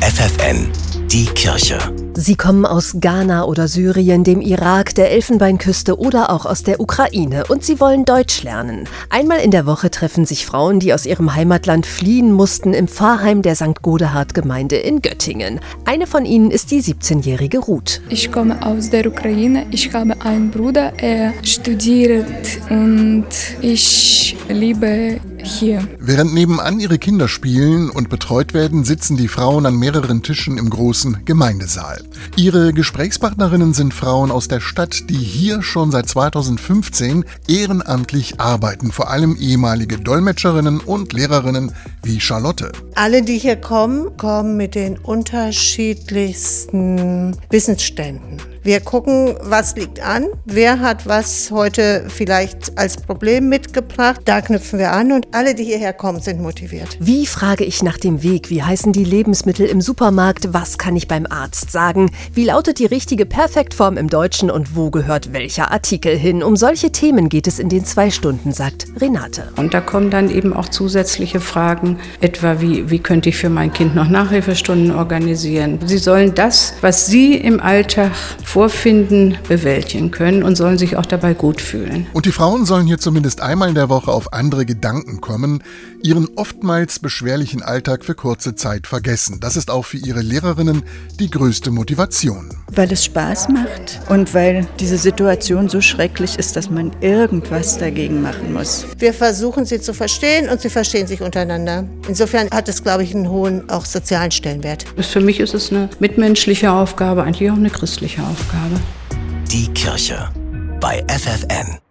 FFN, die Kirche. Sie kommen aus Ghana oder Syrien, dem Irak, der Elfenbeinküste oder auch aus der Ukraine und sie wollen Deutsch lernen. Einmal in der Woche treffen sich Frauen, die aus ihrem Heimatland fliehen mussten, im Pfarrheim der St. Godehard-Gemeinde in Göttingen. Eine von ihnen ist die 17-jährige Ruth. Ich komme aus der Ukraine. Ich habe einen Bruder, er studiert und ich liebe hier. Während nebenan ihre Kinder spielen und betreut werden, sitzen die Frauen an mehreren Tischen im großen Gemeindesaal. Ihre Gesprächspartnerinnen sind Frauen aus der Stadt, die hier schon seit 2015 ehrenamtlich arbeiten, vor allem ehemalige Dolmetscherinnen und Lehrerinnen wie Charlotte. Alle, die hier kommen, kommen mit den unterschiedlichsten Wissensständen. Wir gucken, was liegt an, wer hat was heute vielleicht als Problem mitgebracht. Da knüpfen wir an und alle, die hierher kommen, sind motiviert. Wie frage ich nach dem Weg? Wie heißen die Lebensmittel im Supermarkt? Was kann ich beim Arzt sagen? Wie lautet die richtige Perfektform im Deutschen und wo gehört welcher Artikel hin? Um solche Themen geht es in den zwei Stunden, sagt Renate. Und da kommen dann eben auch zusätzliche Fragen, etwa wie, wie könnte ich für mein Kind noch Nachhilfestunden organisieren? Sie sollen das, was Sie im Alltag vorfinden, bewältigen können und sollen sich auch dabei gut fühlen. Und die Frauen sollen hier zumindest einmal in der Woche auf andere Gedanken kommen, ihren oftmals beschwerlichen Alltag für kurze Zeit vergessen. Das ist auch für ihre Lehrerinnen die größte Motivation. Weil es Spaß macht und weil diese Situation so schrecklich ist, dass man irgendwas dagegen machen muss. Wir versuchen sie zu verstehen und sie verstehen sich untereinander. Insofern hat es, glaube ich, einen hohen auch sozialen Stellenwert. Für mich ist es eine mitmenschliche Aufgabe, eigentlich auch eine christliche Aufgabe. Die Kirche bei FFN.